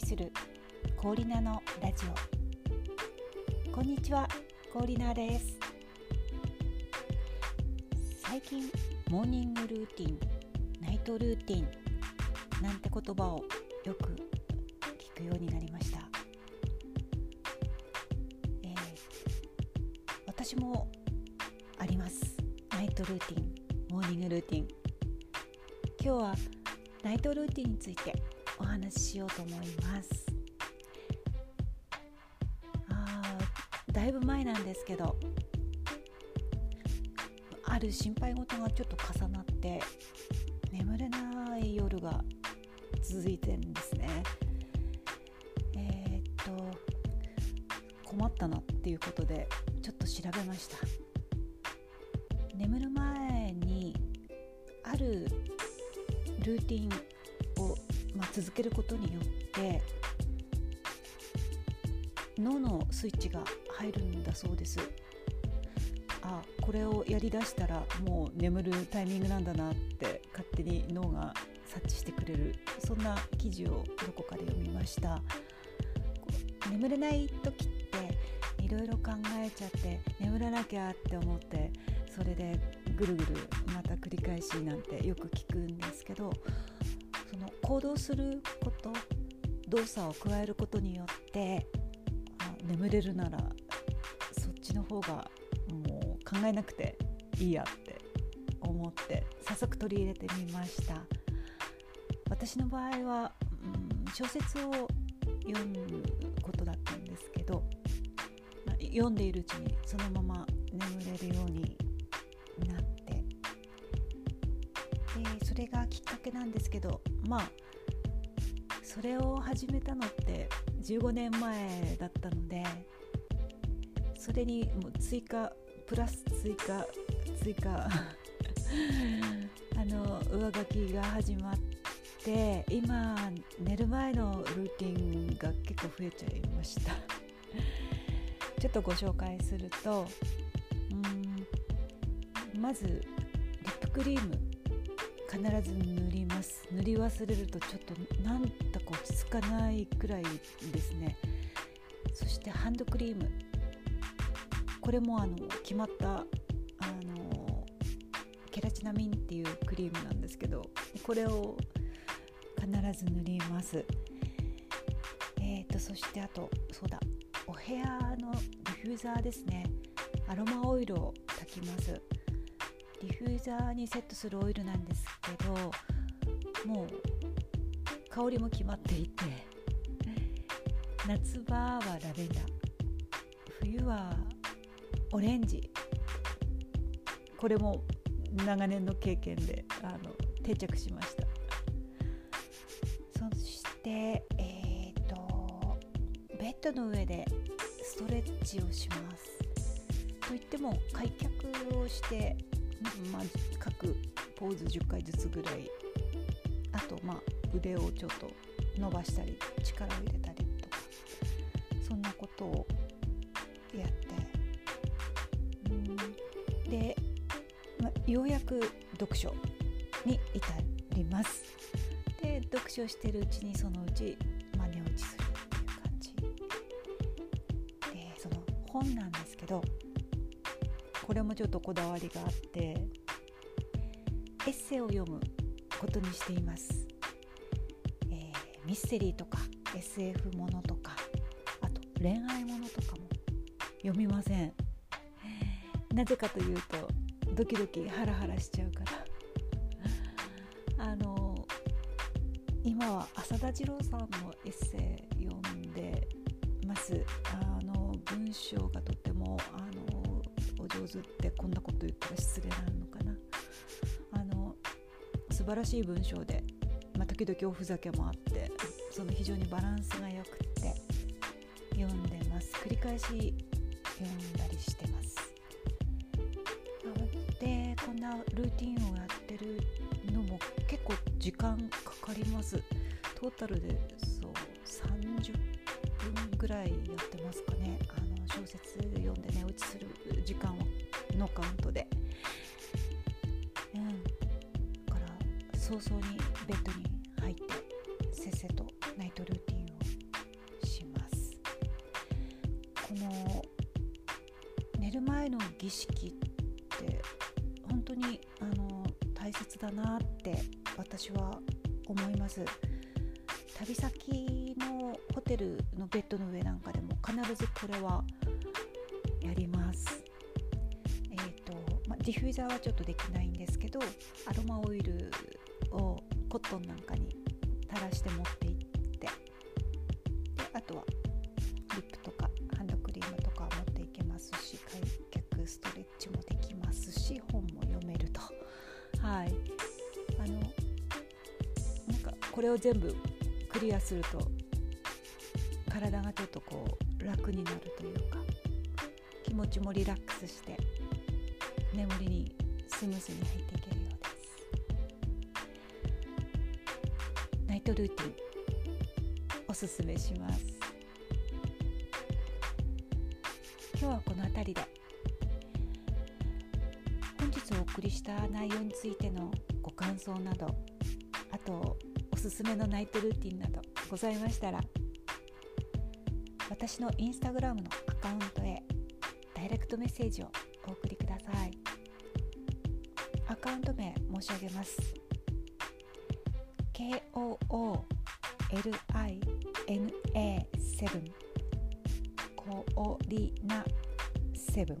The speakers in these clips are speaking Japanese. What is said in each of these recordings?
するコーリナのラジオ。こんにちはコーリナです。最近モーニングルーティンナイトルーティンなんて言葉をよく聞くようになりました、えー、私もあります。ナイトルーティンモーニングルーティン。今日はナイトルーティンについてお話ししようと思います。あだいぶ前なんですけどある心配事がちょっと重なって眠れない夜が続いてるんですね。えー、っと困ったなっていうことでちょっと調べました。眠る前にあるルーティン、続けることによって脳のスイッチが入るんだそうです。あこれをやりだしたらもう眠るタイミングなんだなって勝手に脳が察知してくれるそんな記事をどこかで読みました。眠れない時っていろいろ考えちゃって眠らなきゃって思ってそれでぐるぐるまた繰り返しなんてよく聞くんですけどその行動すること動作を加えることによってあ眠れるならそっちの方がもう考えなくていいやって思って早速取り入れてみました。私の場合は、うん、小説を読むことだったんですけど、読んでいるうちにそのまま眠れるようになってでそれがきっかけなんですけどまあそれを始めたのって15年前だったのでそれにもう追加プラス追加追加 あの上書きが始まって今寝る前のルーティンが結構増えちゃいました。ちょっとご紹介するとうんまずリップクリーム必ず塗ります。塗り忘れるとちょっとなんだか落ち着かないくらいですね。そしてハンドクリーム。これもあの決まったあのケラチナミンっていうクリームなんですけどこれを必ず塗ります。えーとそしてあとそうだお部屋のディフューザーですね。アロマオイルを焚きます。ディフューザーにセットするオイルなんですけどもう香りも決まっていて夏場はラベンダー冬はオレンジ。これも長年の経験であの定着しました。そしてえっ、ー、とベッドの上でストレッチをします。といっても開脚をしてまあ、各ポーズ10回ずつぐらい。あとまあ腕をちょっと伸ばしたり力を入れたりとかそんなことをやって。うんで、まあ、ようやく読書に至ります。で読書してるうちにそのうち、まあ、寝落ちするっていう感じ。でその本なんですけどこれもちょっとこだわりがあってエッセイを読むことにしています、えー、ミステリーとか SF ものとかあと恋愛ものとかも読みません。なぜかというとドキドキハラハラしちゃうから。あの今は浅田次郎さんのエッセイ読んでます。あの文章がとてもあ上手ってこんなこと言ったら失礼なのかな。あの素晴らしい文章で、まあ、時々おふざけもあってその非常にバランスが良くって読んでます。繰り返し読んだりしてます。でこんなルーティンをやってるのも結構時間かかります。トータルでそう30分ぐらいやってますかね。あの小説読んで寝落ちする時間をのカウントで、うん、だから早々にベッドに入ってせっせとナイトルーティンをします。この寝る前の儀式って本当にあの大切だなって私は思います。旅先のホテルのベッドの上なんかでも必ずこれはやります。えっ、ー、と、まディフューザーはちょっとできないんですけどアロマオイルをコットンなんかに垂らして持っていってであとはリップとかハンドクリームとか持っていけますし開脚ストレッチもできますし本も読めると。はい。あのなんかこれを全部クリアすると体がちょっとこう楽になるというか。気持ちもリラックスして眠りにスムーズに入っていけるようです。ナイトルーティンおすすめします。今日はこの辺りで本日お送りした内容についてのご感想などあとおすすめのナイトルーティンなどございましたら私のインスタグラムのアカウントへダイレクトメッセージをお送りください。アカウント名申し上げます。KOOLINA7 コオリナ7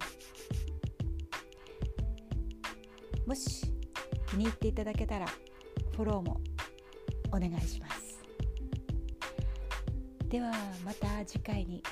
もし気に入っていただけたらフォローもお願いします。ではまた次回に。